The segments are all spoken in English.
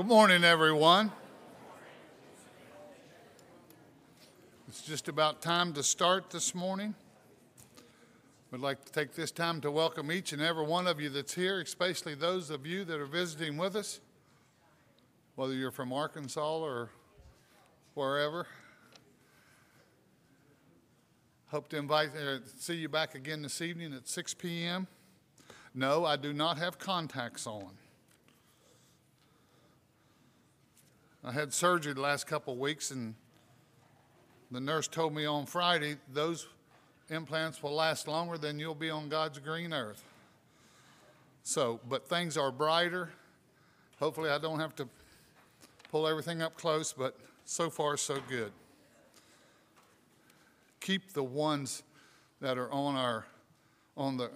Good morning, everyone. It's just about time to start this morning. We'd like to take this time to welcome each and every one of you that's here, especially those of you that are visiting with us, whether you're from Arkansas or wherever. Hope to invite, uh, see you back again this evening at 6 p.m. No, I do not have contacts on. I had surgery the last couple of weeks, and the nurse told me on Friday those implants will last longer than you'll be on God's green earth. So, but things are brighter. Hopefully, I don't have to pull everything up close, but so far, so good. Keep the ones that are on our on the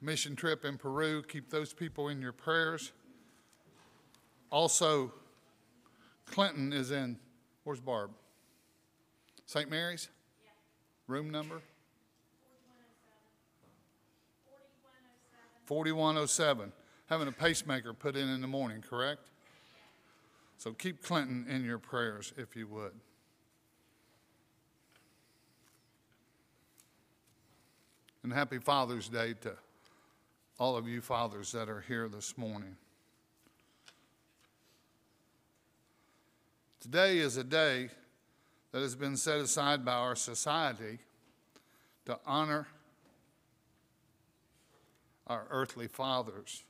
mission trip in Peru, keep those people in your prayers. Also, Clinton is in, where's Barb? St. Mary's? Room number? 4107. Having a pacemaker put in in the morning, correct? So keep Clinton in your prayers if you would. And happy Father's Day to all of you fathers that are here this morning. Today is a day that has been set aside by our society to honor our earthly fathers.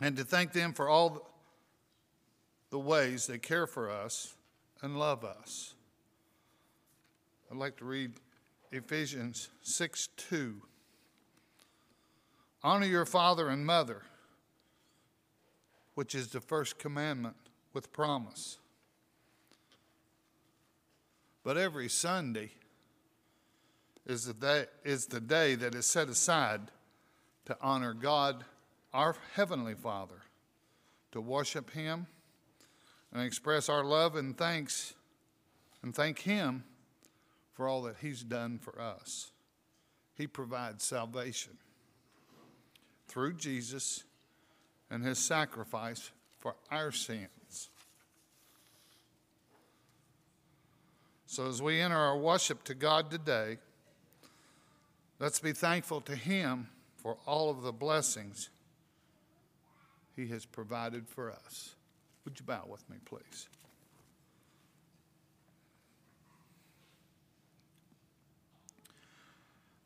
And to thank them for all the ways they care for us and love us. I'd like to read Ephesians 6 2. Honor your father and mother, which is the first commandment with promise. But every Sunday is the day, is the day that is set aside to honor God, our Heavenly Father, to worship Him and express our love and thanks and thank Him for all that He's done for us. He provides salvation through Jesus and His sacrifice for our sins. So, as we enter our worship to God today, let's be thankful to Him for all of the blessings He has provided for us. Would you bow with me, please?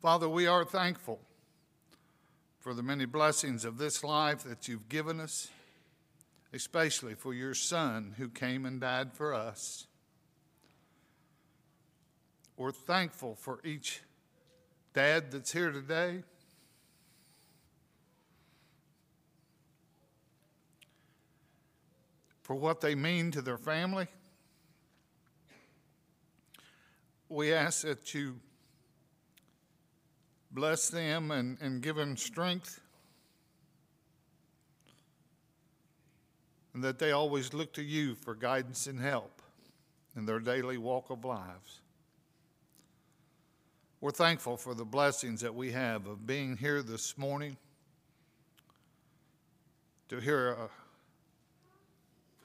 Father, we are thankful for the many blessings of this life that you've given us, especially for your Son who came and died for us. We're thankful for each dad that's here today. For what they mean to their family. We ask that you bless them and, and give them strength. And that they always look to you for guidance and help in their daily walk of lives. We're thankful for the blessings that we have of being here this morning to hear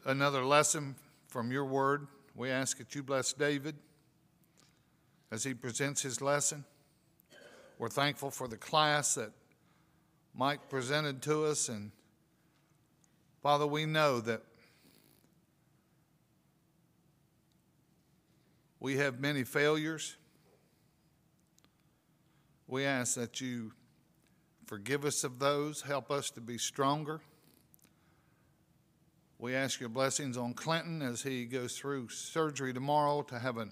a, another lesson from your word. We ask that you bless David as he presents his lesson. We're thankful for the class that Mike presented to us. And Father, we know that we have many failures. We ask that you forgive us of those, help us to be stronger. We ask your blessings on Clinton as he goes through surgery tomorrow to have a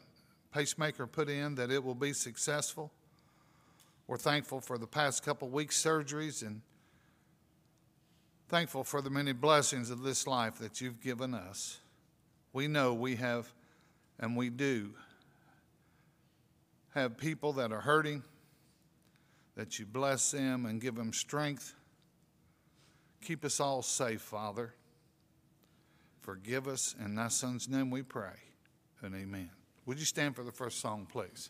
pacemaker put in, that it will be successful. We're thankful for the past couple weeks' surgeries and thankful for the many blessings of this life that you've given us. We know we have, and we do, have people that are hurting, that you bless them and give them strength. Keep us all safe, Father. Forgive us. In thy Son's name we pray. And amen. Would you stand for the first song, please?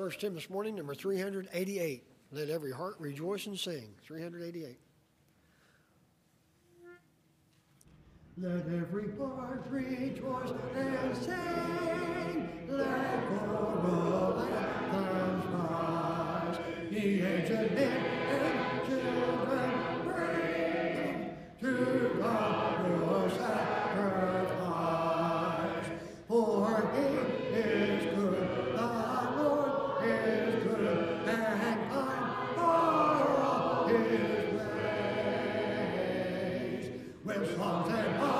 First hymn this morning, number 388. Let every heart rejoice and sing. 388. Let every heart rejoice and sing. Let all the lands rise. The aged men and children bring to God. long time.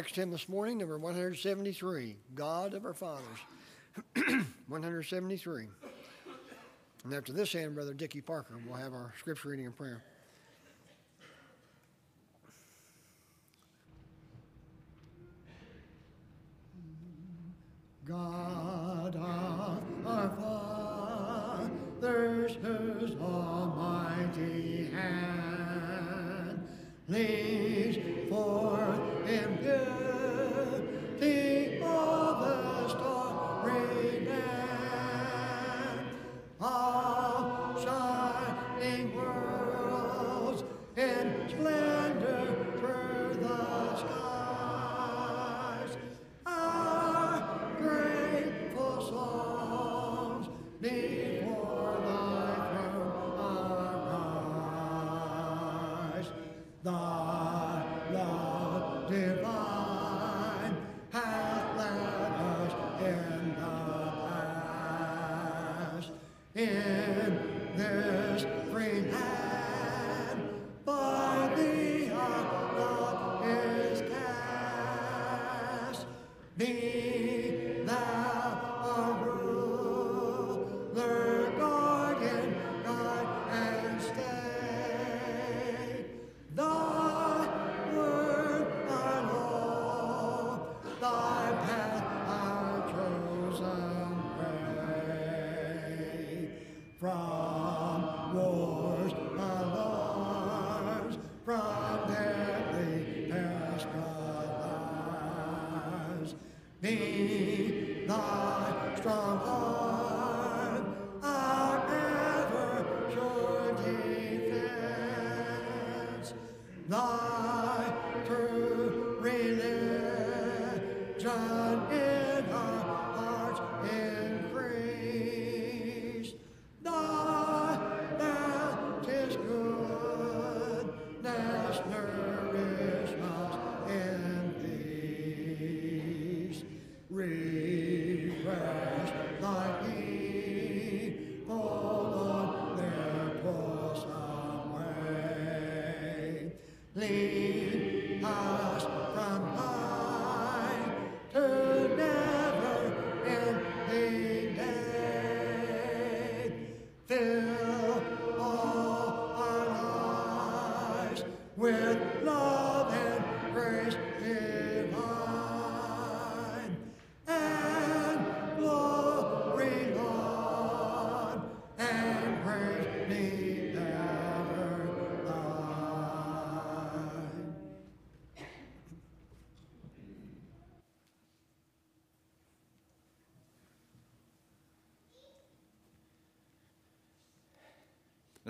next hymn this morning, number 173, God of Our Fathers. 173. And after this hymn, Brother Dickie Parker we'll have our scripture reading and prayer.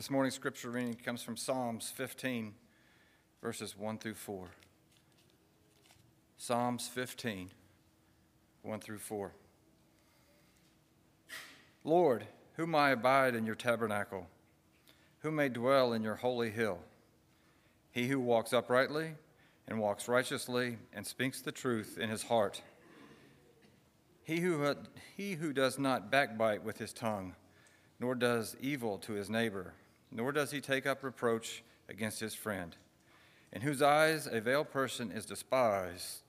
This morning's scripture reading comes from Psalms 15, verses 1 through 4. Psalms 15, 1 through 4. Lord, who may abide in your tabernacle? Who may dwell in your holy hill? He who walks uprightly and walks righteously and speaks the truth in his heart. He who, he who does not backbite with his tongue, nor does evil to his neighbor, nor does he take up reproach against his friend, in whose eyes a veiled person is despised,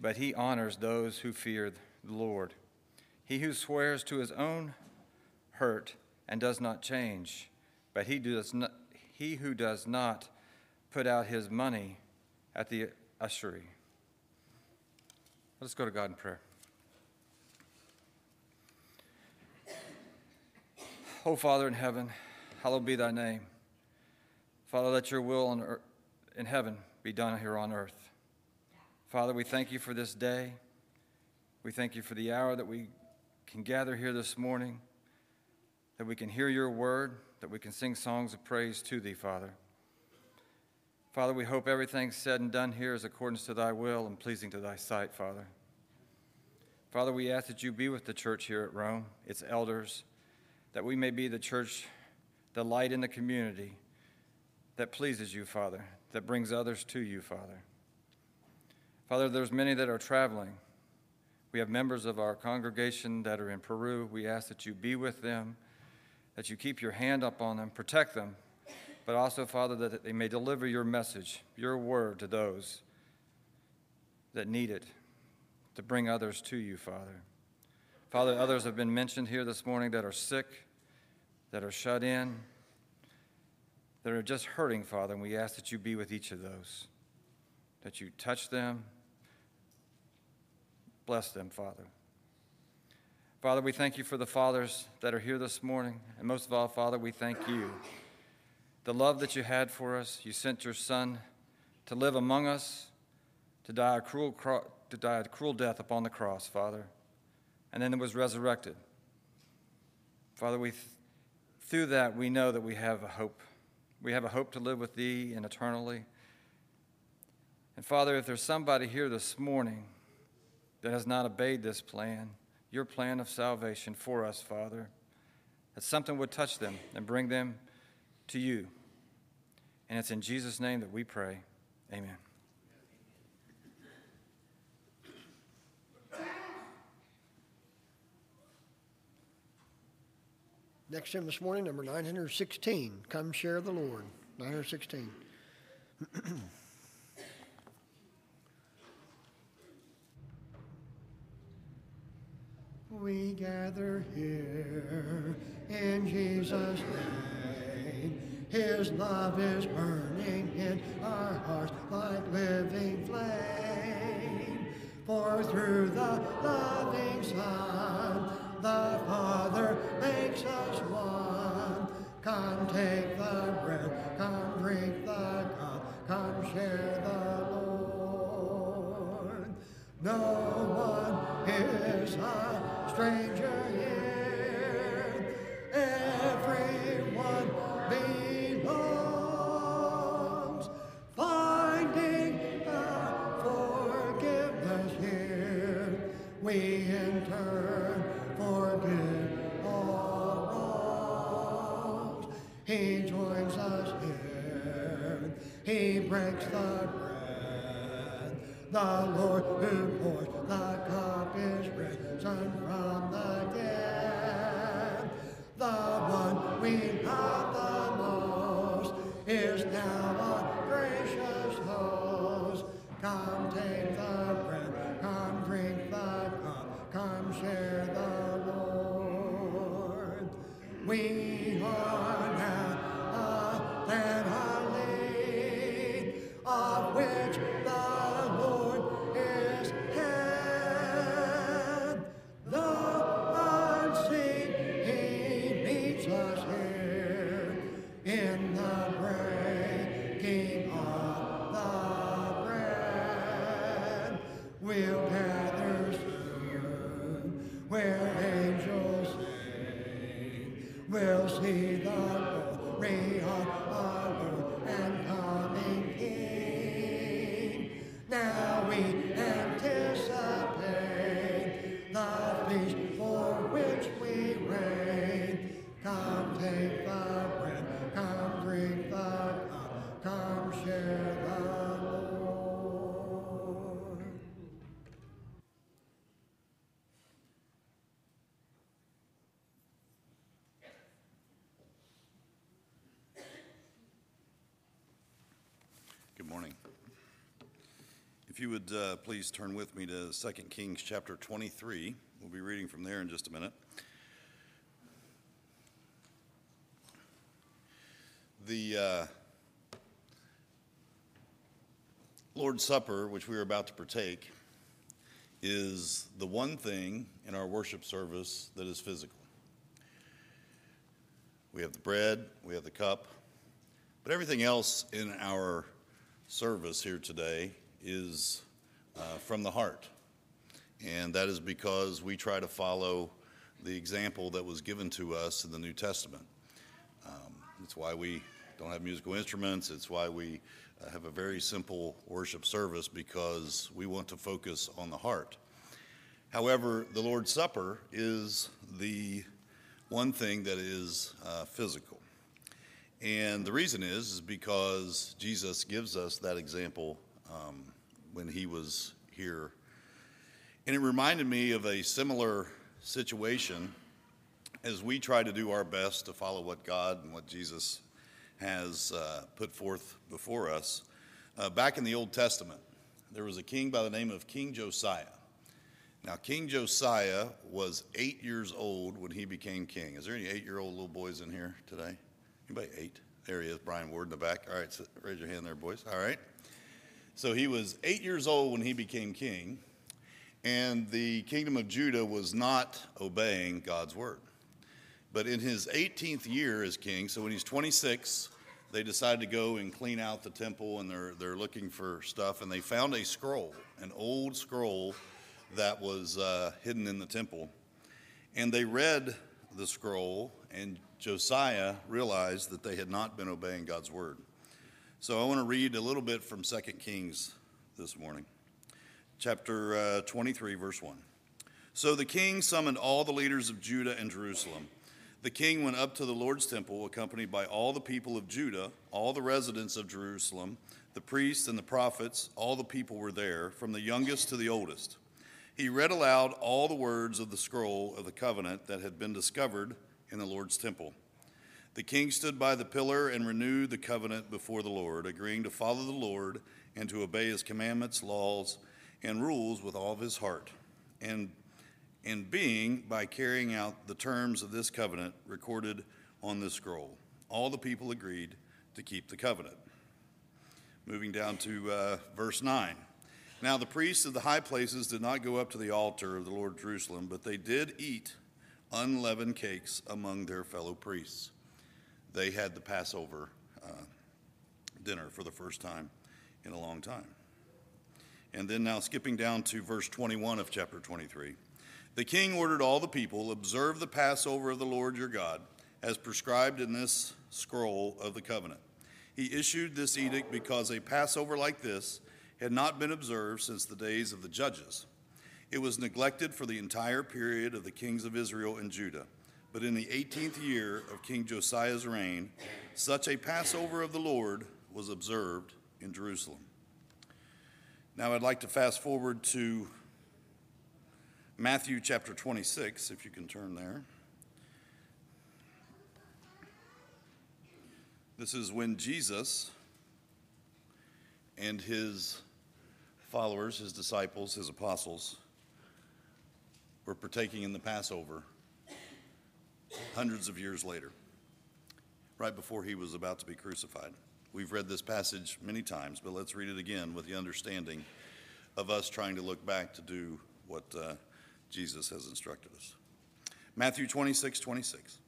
but he honors those who fear the Lord. He who swears to his own hurt and does not change, but he, does not, he who does not put out his money at the usury. Let's go to God in prayer. Oh, Father in heaven, hallowed be thy name. Father, let your will earth, in heaven be done here on earth. Father, we thank you for this day. We thank you for the hour that we can gather here this morning, that we can hear your word, that we can sing songs of praise to thee, Father. Father, we hope everything said and done here is according to thy will and pleasing to thy sight, Father. Father, we ask that you be with the church here at Rome, its elders, that we may be the church, the light in the community that pleases you, Father, that brings others to you, Father. Father, there's many that are traveling. We have members of our congregation that are in Peru. We ask that you be with them, that you keep your hand up on them, protect them, but also, Father, that they may deliver your message, your word to those that need it, to bring others to you, Father. Father, others have been mentioned here this morning that are sick, that are shut in, that are just hurting, Father, and we ask that you be with each of those, that you touch them, bless them, Father. Father, we thank you for the fathers that are here this morning, and most of all, Father, we thank you. The love that you had for us, you sent your Son to live among us, to die a cruel, to die a cruel death upon the cross, Father and then it was resurrected. Father, we, through that, we know that we have a hope. We have a hope to live with Thee and eternally. And Father, if there's somebody here this morning that has not obeyed this plan, your plan of salvation for us, Father, that something would touch them and bring them to you. And it's in Jesus' name that we pray. Amen. Next hymn this morning, number 916. Come share the Lord. 916. we gather here in Jesus' name. His love is burning in our hearts like living flame. For through the loving Son, the Father makes us one. Come take the bread, come drink the cup, come share the Lord. No one is a stranger here. Breaks the bread. The Lord who pours the cup is risen from the dead. The one we love the most is now a gracious host. Come take the will see the glory of our and coming King. Now we would uh, please turn with me to 2 Kings chapter 23. We'll be reading from there in just a minute. The uh, Lord's Supper, which we are about to partake, is the one thing in our worship service that is physical. We have the bread, we have the cup, but everything else in our service here today is uh, from the heart. And that is because we try to follow the example that was given to us in the New Testament. Um, it's why we don't have musical instruments. It's why we uh, have a very simple worship service because we want to focus on the heart. However, the Lord's Supper is the one thing that is uh, physical. And the reason is, is because Jesus gives us that example um, when he was here. And it reminded me of a similar situation as we try to do our best to follow what God and what Jesus has uh, put forth before us. Uh, back in the Old Testament, there was a king by the name of King Josiah. Now, King Josiah was eight years old when he became king. Is there any eight year old little boys in here today? Anybody eight? There he is, Brian Ward in the back. All right, so raise your hand there, boys. All right. So he was eight years old when he became king, and the kingdom of Judah was not obeying God's word. But in his 18th year as king, so when he's 26, they decided to go and clean out the temple, and they're, they're looking for stuff, and they found a scroll, an old scroll that was uh, hidden in the temple. And they read the scroll, and Josiah realized that they had not been obeying God's word. So I want to read a little bit from 2 Kings this morning, chapter uh, 23, verse 1. So the king summoned all the leaders of Judah and Jerusalem. The king went up to the Lord's temple, accompanied by all the people of Judah, all the residents of Jerusalem, the priests and the prophets, all the people were there, from the youngest to the oldest. He read aloud all the words of the scroll of the covenant that had been discovered in the Lord's temple. The king stood by the pillar and renewed the covenant before the Lord, agreeing to follow the Lord and to obey his commandments, laws, and rules with all of his heart, and, and being by carrying out the terms of this covenant recorded on this scroll. All the people agreed to keep the covenant. Moving down to uh, verse 9. Now the priests of the high places did not go up to the altar of the Lord Jerusalem, but they did eat unleavened cakes among their fellow priests. They had the Passover uh, dinner for the first time in a long time. And then now skipping down to verse 21 of chapter 23. The king ordered all the people observe the Passover of the Lord your God as prescribed in this scroll of the covenant. He issued this edict because a Passover like this had not been observed since the days of the judges. It was neglected for the entire period of the kings of Israel and Judah. But in the 18th year of King Josiah's reign, such a Passover of the Lord was observed in Jerusalem. Now I'd like to fast forward to Matthew chapter 26, if you can turn there. This is when Jesus and his followers, his disciples, his apostles, were partaking in the Passover hundreds of years later, right before he was about to be crucified. We've read this passage many times, but let's read it again with the understanding of us trying to look back to do what uh, Jesus has instructed us. Matthew 26, 26.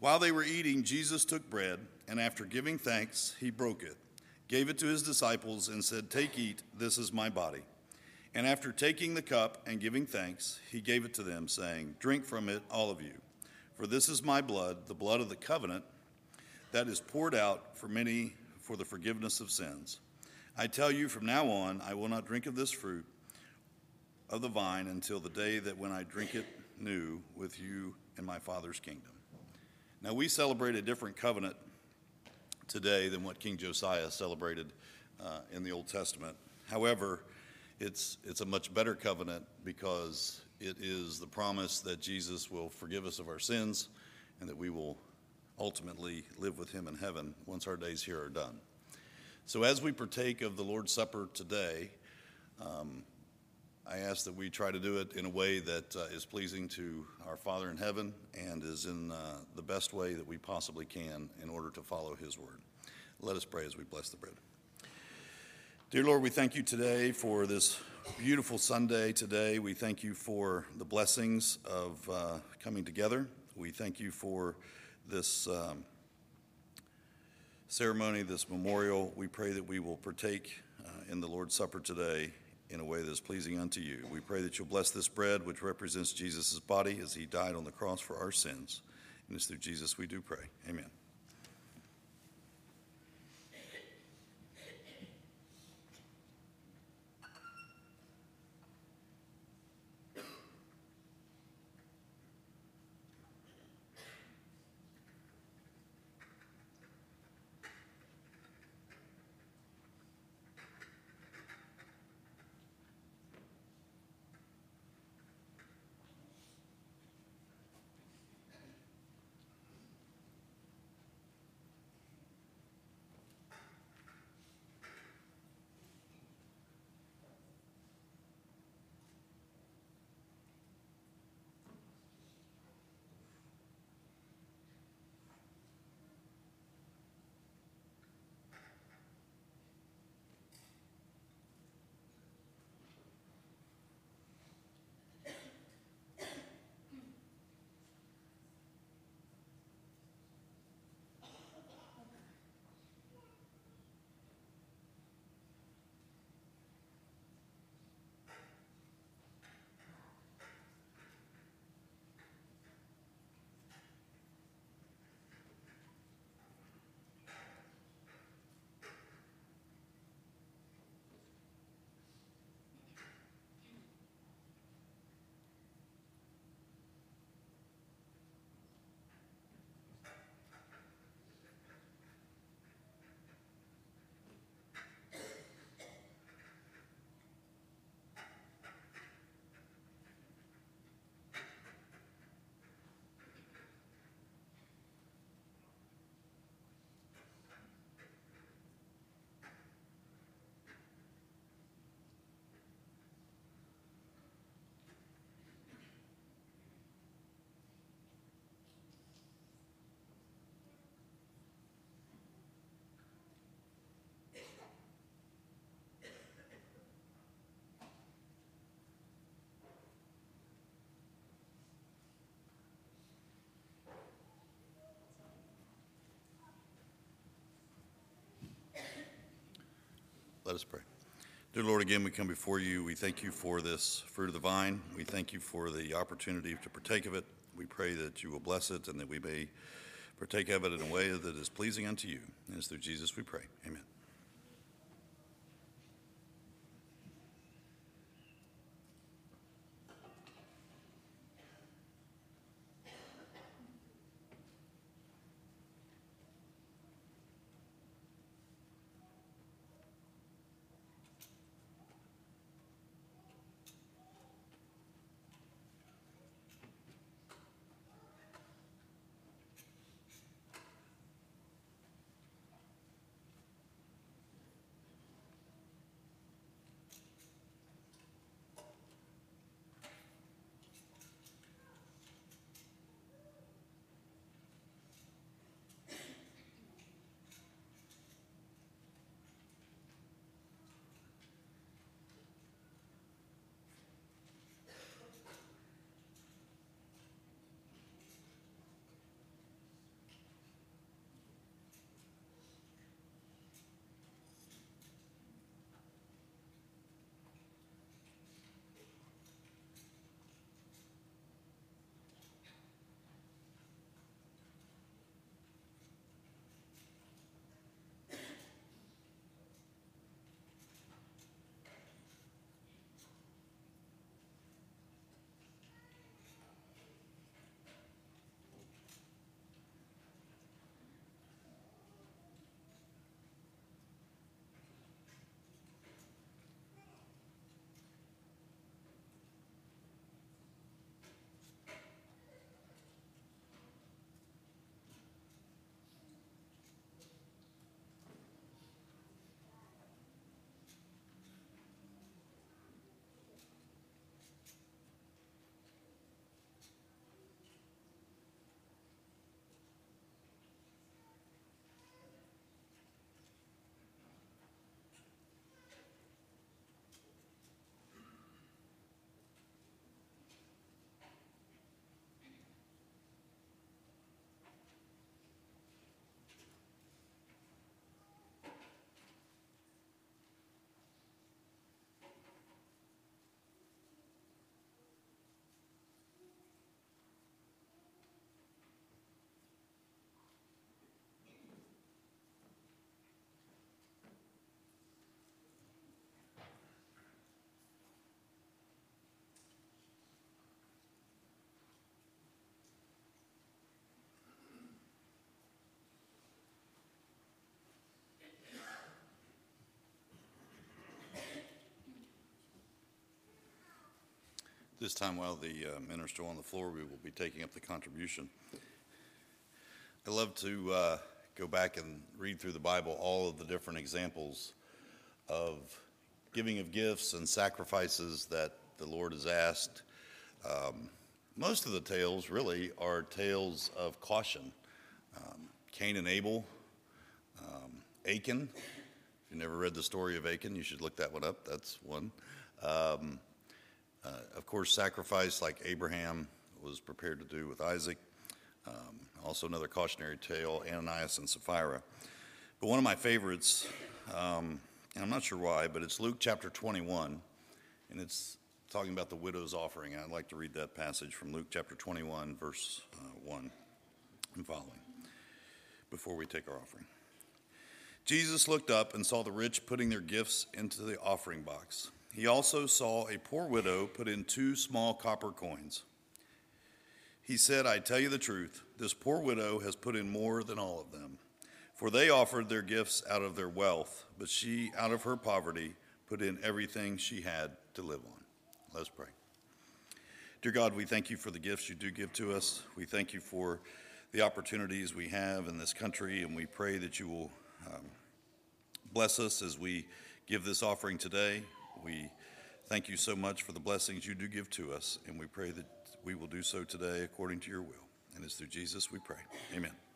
While they were eating, Jesus took bread, and after giving thanks, he broke it, gave it to his disciples, and said, Take, eat, this is my body. And after taking the cup and giving thanks, he gave it to them, saying, Drink from it, all of you. For this is my blood, the blood of the covenant, that is poured out for many for the forgiveness of sins. I tell you, from now on, I will not drink of this fruit of the vine until the day that when I drink it new with you in my Father's kingdom. Now, we celebrate a different covenant today than what King Josiah celebrated uh, in the Old Testament. However, it's, it's a much better covenant because it is the promise that Jesus will forgive us of our sins and that we will ultimately live with him in heaven once our days here are done. So, as we partake of the Lord's Supper today, um, I ask that we try to do it in a way that uh, is pleasing to our Father in heaven and is in uh, the best way that we possibly can in order to follow His word. Let us pray as we bless the bread. Dear Lord, we thank you today for this beautiful Sunday today. We thank you for the blessings of uh, coming together. We thank you for this um, ceremony, this memorial. We pray that we will partake uh, in the Lord's Supper today in a way that is pleasing unto you. We pray that you'll bless this bread, which represents Jesus' body as he died on the cross for our sins. And it's through Jesus we do pray. Amen. Let us pray. Dear Lord, again, we come before you. We thank you for this fruit of the vine. We thank you for the opportunity to partake of it. We pray that you will bless it and that we may partake of it in a way that is pleasing unto you. And it's through Jesus we pray. Amen. This time, while the uh, men are still on the floor, we will be taking up the contribution. I love to uh, go back and read through the Bible all of the different examples of giving of gifts and sacrifices that the Lord has asked. Um, most of the tales really are tales of caution. Um, Cain and Abel, um, Achan. If you never read the story of Achan, you should look that one up. That's one. Um, uh, of course, sacrifice like Abraham was prepared to do with Isaac. Um, also, another cautionary tale Ananias and Sapphira. But one of my favorites, um, and I'm not sure why, but it's Luke chapter 21, and it's talking about the widow's offering. I'd like to read that passage from Luke chapter 21, verse uh, 1 and following, before we take our offering. Jesus looked up and saw the rich putting their gifts into the offering box. He also saw a poor widow put in two small copper coins. He said, I tell you the truth, this poor widow has put in more than all of them. For they offered their gifts out of their wealth, but she, out of her poverty, put in everything she had to live on. Let's pray. Dear God, we thank you for the gifts you do give to us. We thank you for the opportunities we have in this country, and we pray that you will um, bless us as we give this offering today. We thank you so much for the blessings you do give to us, and we pray that we will do so today according to your will. And it's through Jesus we pray. Amen.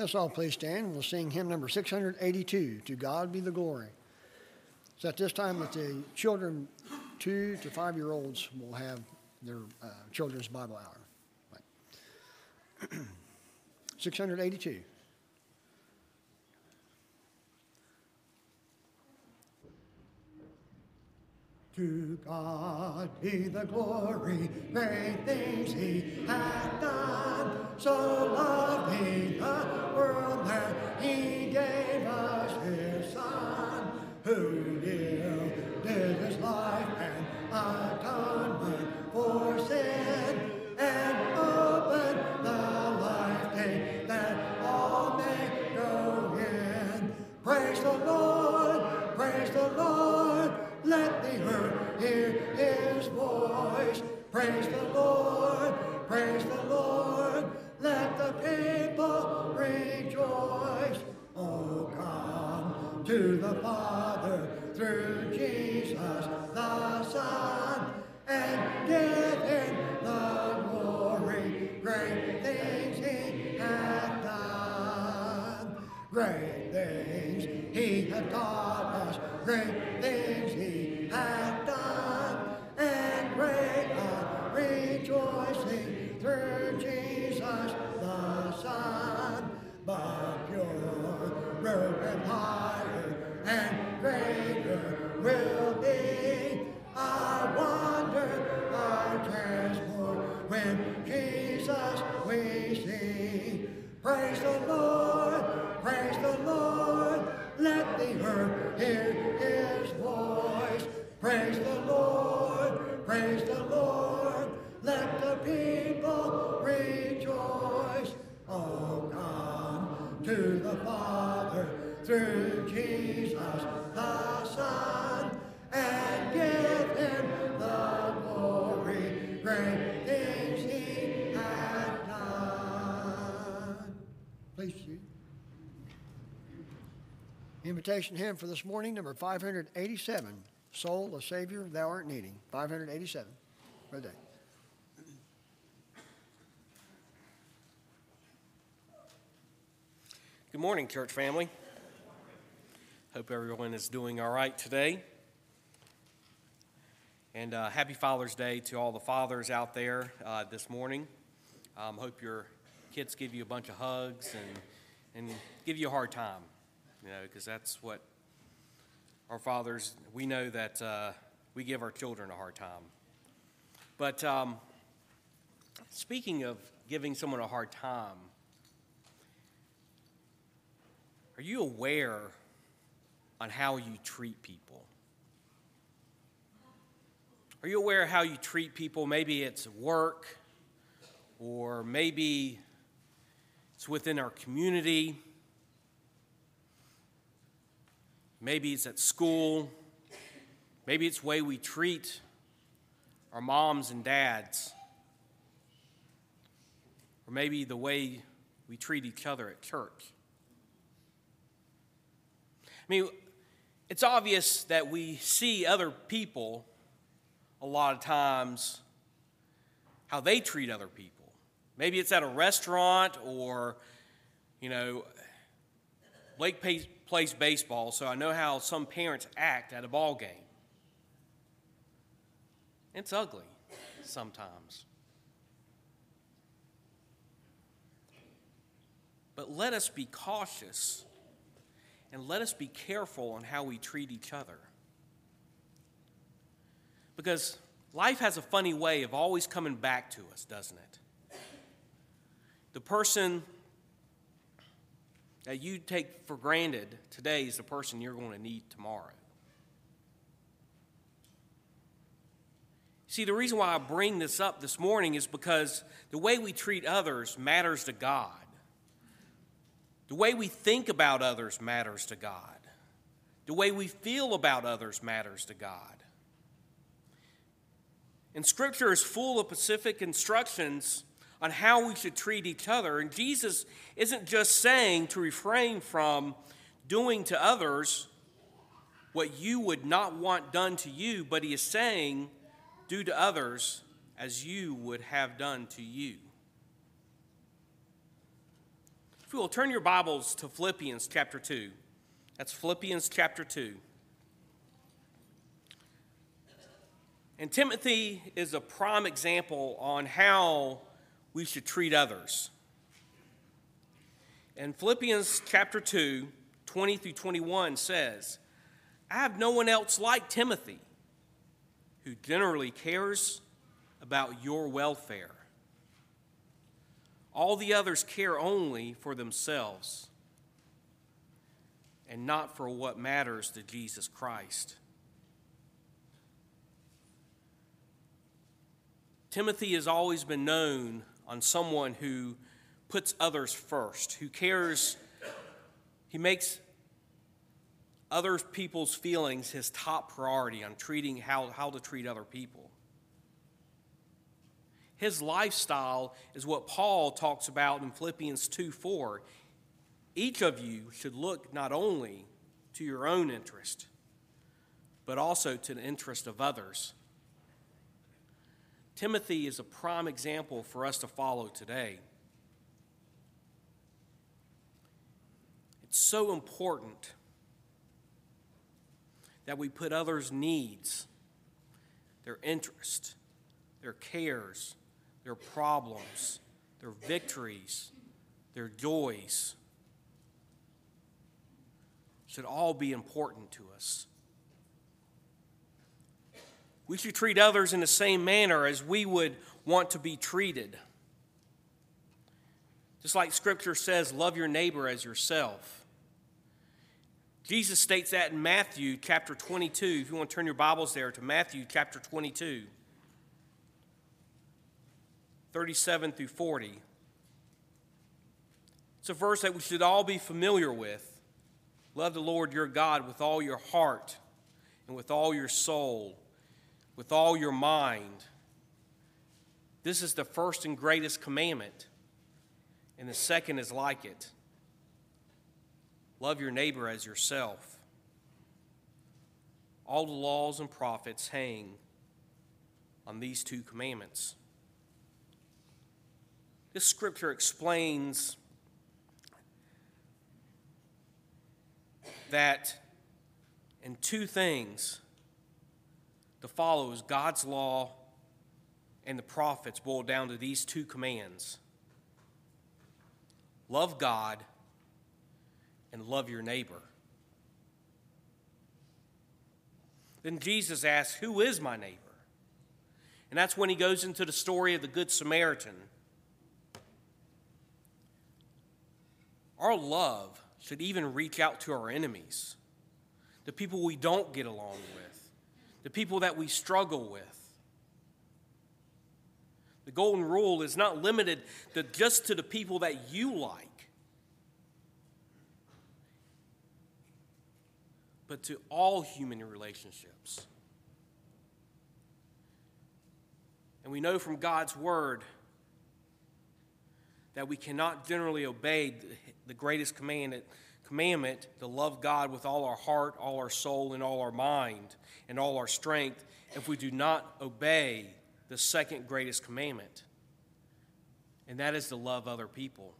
Let's all please stand. We'll sing hymn number 682, To God Be the Glory. So at this time that the children, two to five year olds, will have their uh, children's Bible hour. Right. 682. To God be the glory, great things He hath done. So He the world that He gave us His Son, who Praise the Lord, praise the Lord. Let the people rejoice. Oh, come to the Father through Jesus the Son and give him the glory. Great things he hath done. Great things he hath taught us. Great things he hath rejoicing through Jesus the Son. Through Jesus the Son and give him the glory. Great. Please. Invitation hymn for this morning, number 587. Soul, a Savior, thou art needing. 587. Brother Dave. Good morning, church family. Hope everyone is doing all right today. And uh, happy Father's Day to all the fathers out there uh, this morning. Um, hope your kids give you a bunch of hugs and, and give you a hard time, you know, because that's what our fathers, we know that uh, we give our children a hard time. But um, speaking of giving someone a hard time, Are you aware on how you treat people? Are you aware of how you treat people? Maybe it's work, or maybe it's within our community. Maybe it's at school. Maybe it's the way we treat our moms and dads. Or maybe the way we treat each other at church. I mean, it's obvious that we see other people a lot of times how they treat other people. Maybe it's at a restaurant or, you know, Blake plays baseball, so I know how some parents act at a ball game. It's ugly sometimes. But let us be cautious and let us be careful on how we treat each other. Because life has a funny way of always coming back to us, doesn't it? The person that you take for granted today is the person you're going to need tomorrow. See, the reason why I bring this up this morning is because the way we treat others matters to God. The way we think about others matters to God. The way we feel about others matters to God. And Scripture is full of specific instructions on how we should treat each other. And Jesus isn't just saying to refrain from doing to others what you would not want done to you, but he is saying, do to others as you would have done to you. If you will turn your Bibles to Philippians chapter 2. That's Philippians chapter 2. And Timothy is a prime example on how we should treat others. And Philippians chapter 2, 20 through 21 says, I have no one else like Timothy who generally cares about your welfare. All the others care only for themselves and not for what matters to Jesus Christ. Timothy has always been known on someone who puts others first, who cares, he makes other people's feelings his top priority on treating how, how to treat other people. His lifestyle is what Paul talks about in Philippians 2 4. Each of you should look not only to your own interest, but also to the interest of others. Timothy is a prime example for us to follow today. It's so important that we put others' needs, their interest, their cares, their problems, their victories, their joys should all be important to us. We should treat others in the same manner as we would want to be treated. Just like Scripture says, love your neighbor as yourself. Jesus states that in Matthew chapter 22. If you want to turn your Bibles there to Matthew chapter 22. 37 through 40. It's a verse that we should all be familiar with. Love the Lord your God with all your heart and with all your soul, with all your mind. This is the first and greatest commandment, and the second is like it. Love your neighbor as yourself. All the laws and prophets hang on these two commandments. This scripture explains that in two things to follow is God's law and the prophets boil down to these two commands love God and love your neighbor. Then Jesus asks, Who is my neighbor? And that's when he goes into the story of the Good Samaritan. Our love should even reach out to our enemies, the people we don't get along with, the people that we struggle with. The golden rule is not limited to just to the people that you like, but to all human relationships. And we know from God's word that we cannot generally obey the greatest commandment, commandment to love God with all our heart, all our soul, and all our mind, and all our strength if we do not obey the second greatest commandment, and that is to love other people.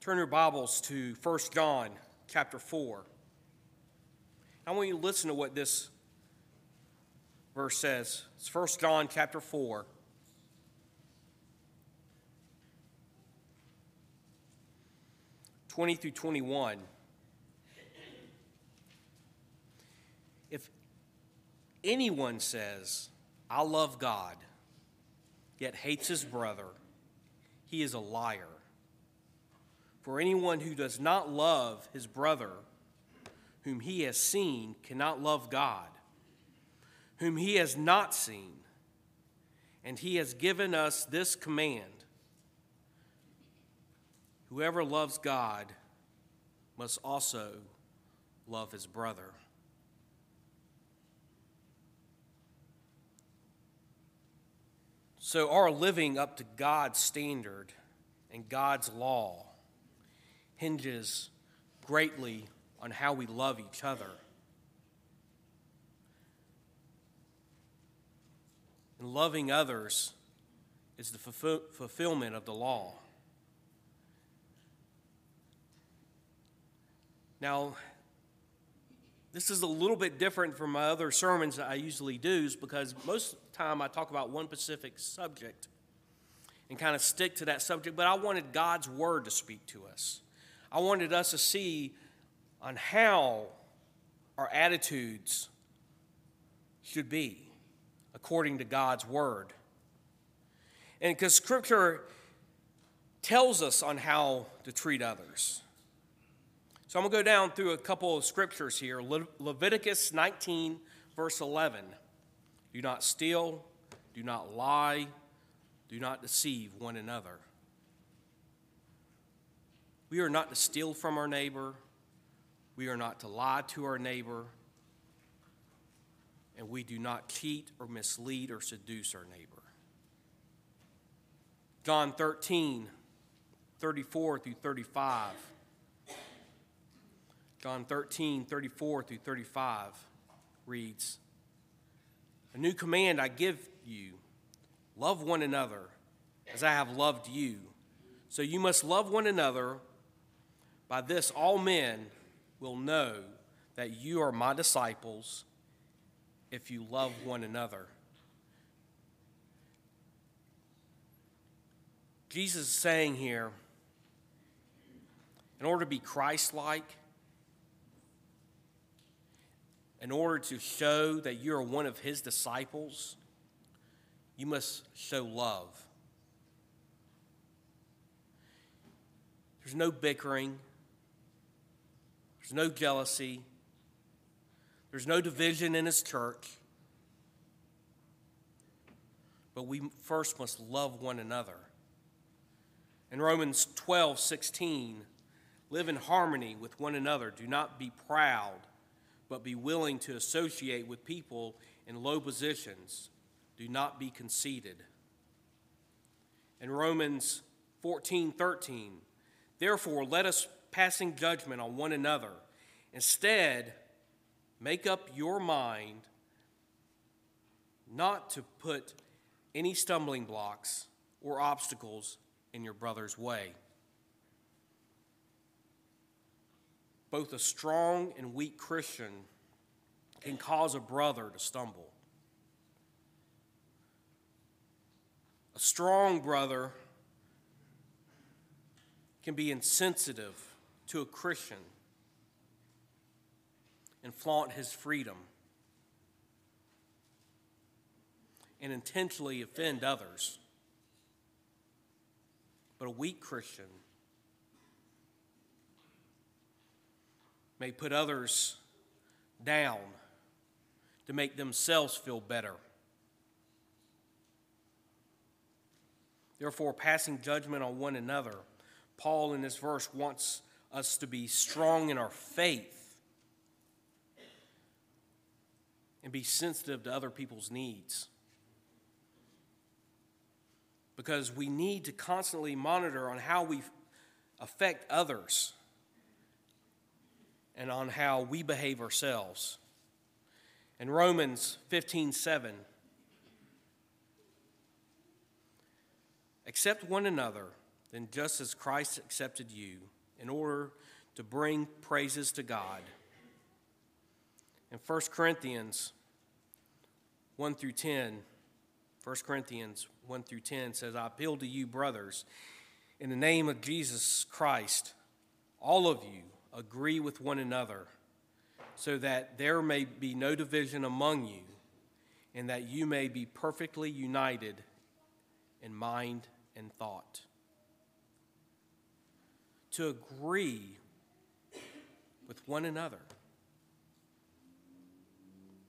Turn your Bibles to 1 John chapter 4. I want you to listen to what this verse says. It's 1 John chapter 4. Twenty through twenty-one. If anyone says, I love God, yet hates his brother, he is a liar. For anyone who does not love his brother, whom he has seen, cannot love God, whom he has not seen. And he has given us this command Whoever loves God must also love his brother. So, our living up to God's standard and God's law hinges greatly on how we love each other. And loving others is the fulfillment of the law. Now, this is a little bit different from my other sermons that I usually do is because most of the time I talk about one specific subject and kind of stick to that subject, but I wanted God's word to speak to us. I wanted us to see on how our attitudes should be according to God's word. And because scripture tells us on how to treat others. So I'm going to go down through a couple of scriptures here. Le- Leviticus 19, verse 11. Do not steal, do not lie, do not deceive one another. We are not to steal from our neighbor, we are not to lie to our neighbor, and we do not cheat or mislead or seduce our neighbor. John 13, 34 through 35. John 13, 34 through 35 reads A new command I give you love one another as I have loved you. So you must love one another. By this, all men will know that you are my disciples if you love one another. Jesus is saying here, in order to be Christ like, in order to show that you're one of his disciples, you must show love. There's no bickering, there's no jealousy, there's no division in his church, but we first must love one another. In Romans 12 16, live in harmony with one another. Do not be proud, but be willing to associate with people in low positions. Do not be conceited. In Romans 14 13, therefore let us passing judgment on one another. Instead, make up your mind not to put any stumbling blocks or obstacles in your brother's way. Both a strong and weak Christian can cause a brother to stumble. A strong brother can be insensitive to a Christian and flaunt his freedom and intentionally offend others. But a weak Christian may put others down to make themselves feel better. Therefore, passing judgment on one another, Paul in this verse wants us to be strong in our faith and be sensitive to other people's needs because we need to constantly monitor on how we affect others and on how we behave ourselves. In Romans 15 7, accept one another, then just as Christ accepted you, in order to bring praises to God. In 1 Corinthians 1 through 10, 1 Corinthians 1 through 10 says, I appeal to you, brothers, in the name of Jesus Christ, all of you agree with one another, so that there may be no division among you, and that you may be perfectly united in mind and thought. To agree with one another,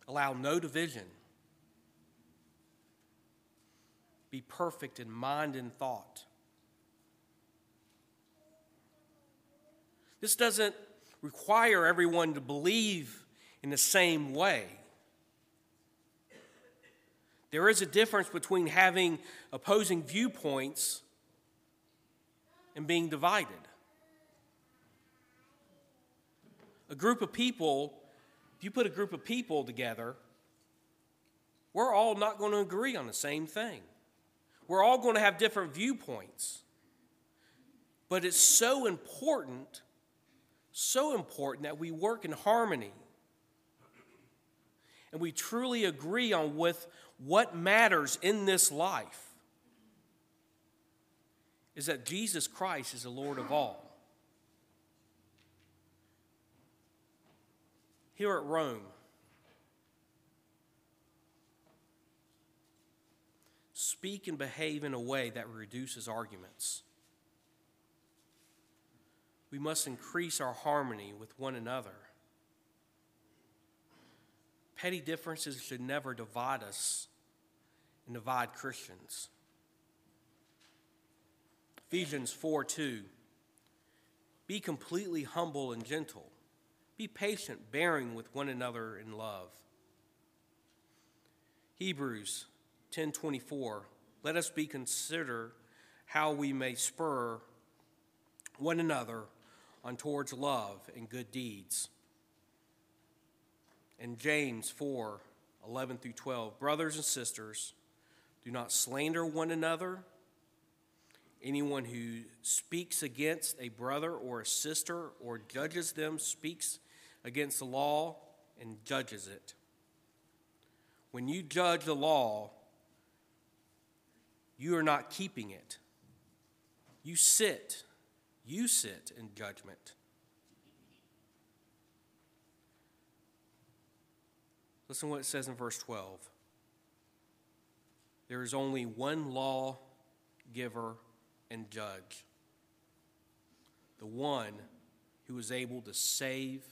allow no division be perfect in mind and thought. This doesn't require everyone to believe in the same way. There is a difference between having opposing viewpoints and being divided. A group of people, if you put a group of people together, we're all not going to agree on the same thing. We're all going to have different viewpoints. But it's so important, so important that we work in harmony and we truly agree on with what matters in this life is that Jesus Christ is the Lord of all. Here at Rome, speak and behave in a way that reduces arguments. We must increase our harmony with one another. Petty differences should never divide us and divide Christians. Ephesians 4 2. Be completely humble and gentle. Be patient, bearing with one another in love. Hebrews 10:24 Let us be consider how we may spur one another on towards love and good deeds. And James 4 11 through 12 Brothers and sisters, do not slander one another. Anyone who speaks against a brother or a sister or judges them speaks against the law and judges it. When you judge the law, you are not keeping it. You sit, you sit in judgment. Listen to what it says in verse 12. There is only one law giver and judge, the one who is able to save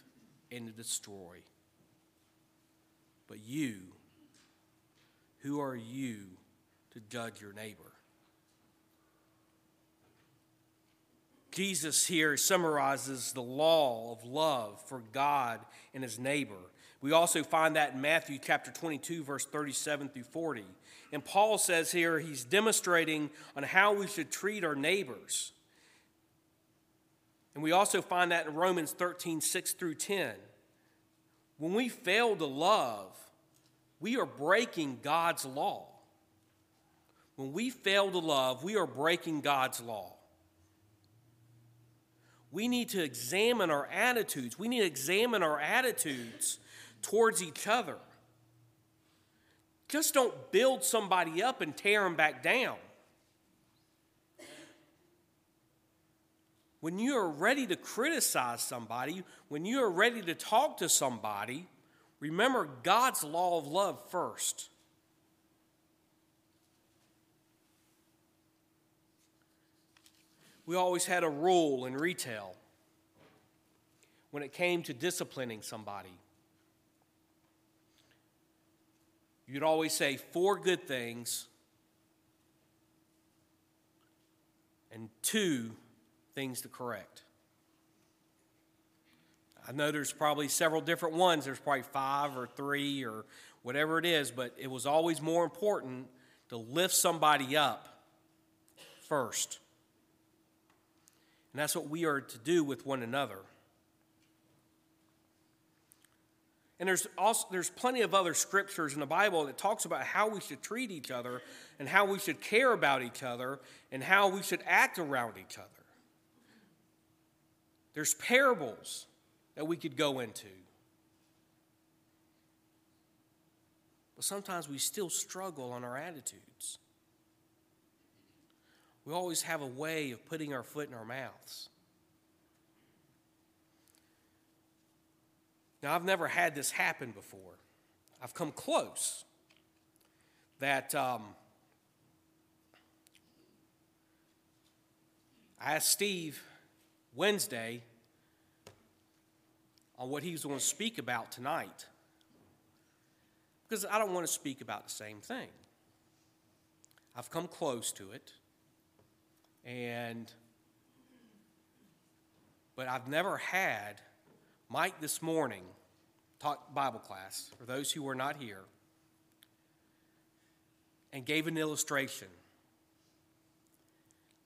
and to destroy. But you, who are you to judge your neighbor. Jesus here summarizes the law of love for God and his neighbor. We also find that in Matthew chapter 22, verse 37 through 40. And Paul says here he's demonstrating on how we should treat our neighbors. And we also find that in Romans 13, 6 through 10. When we fail to love, we are breaking God's law. When we fail to love, we are breaking God's law. We need to examine our attitudes. We need to examine our attitudes towards each other. Just don't build somebody up and tear them back down. When you are ready to criticize somebody, when you are ready to talk to somebody, remember God's law of love first. We always had a rule in retail when it came to disciplining somebody. You'd always say four good things and two things to correct. I know there's probably several different ones. There's probably five or three or whatever it is, but it was always more important to lift somebody up first. And that's what we are to do with one another. And there's also there's plenty of other scriptures in the Bible that talks about how we should treat each other and how we should care about each other and how we should act around each other. There's parables that we could go into. But sometimes we still struggle on our attitudes. We always have a way of putting our foot in our mouths. Now, I've never had this happen before. I've come close. That um, I asked Steve Wednesday on what he was going to speak about tonight. Because I don't want to speak about the same thing. I've come close to it. And, but I've never had Mike this morning taught Bible class for those who were not here and gave an illustration.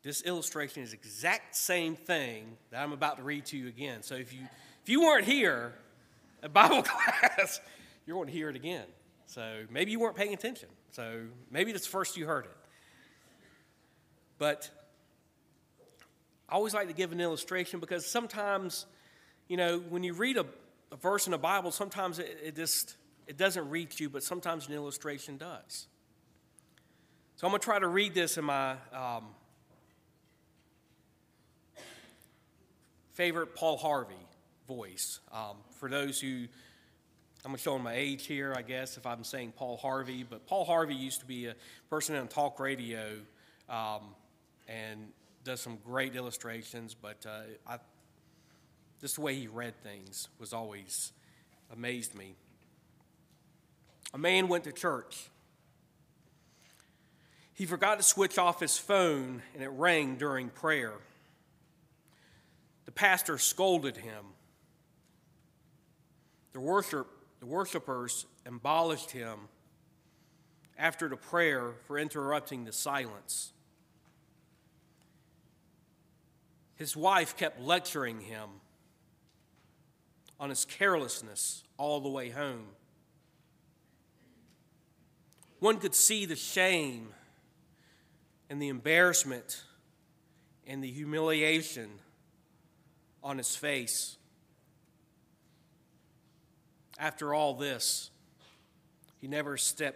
This illustration is exact same thing that I'm about to read to you again. So if you if you weren't here at Bible class, you're going to hear it again. So maybe you weren't paying attention. So maybe it's the first you heard it. But I always like to give an illustration because sometimes you know, when you read a, a verse in the Bible, sometimes it, it just it doesn't reach you, but sometimes an illustration does. So I'm going to try to read this in my um, favorite Paul Harvey voice. Um, for those who, I'm showing my age here, I guess, if I'm saying Paul Harvey, but Paul Harvey used to be a person on talk radio um, and does some great illustrations, but uh, I just the way he read things was always amazed me. A man went to church. He forgot to switch off his phone and it rang during prayer. The pastor scolded him. The, worship, the worshipers abolished him after the prayer for interrupting the silence. His wife kept lecturing him on his carelessness all the way home. One could see the shame and the embarrassment and the humiliation on his face. After all this, he never stepped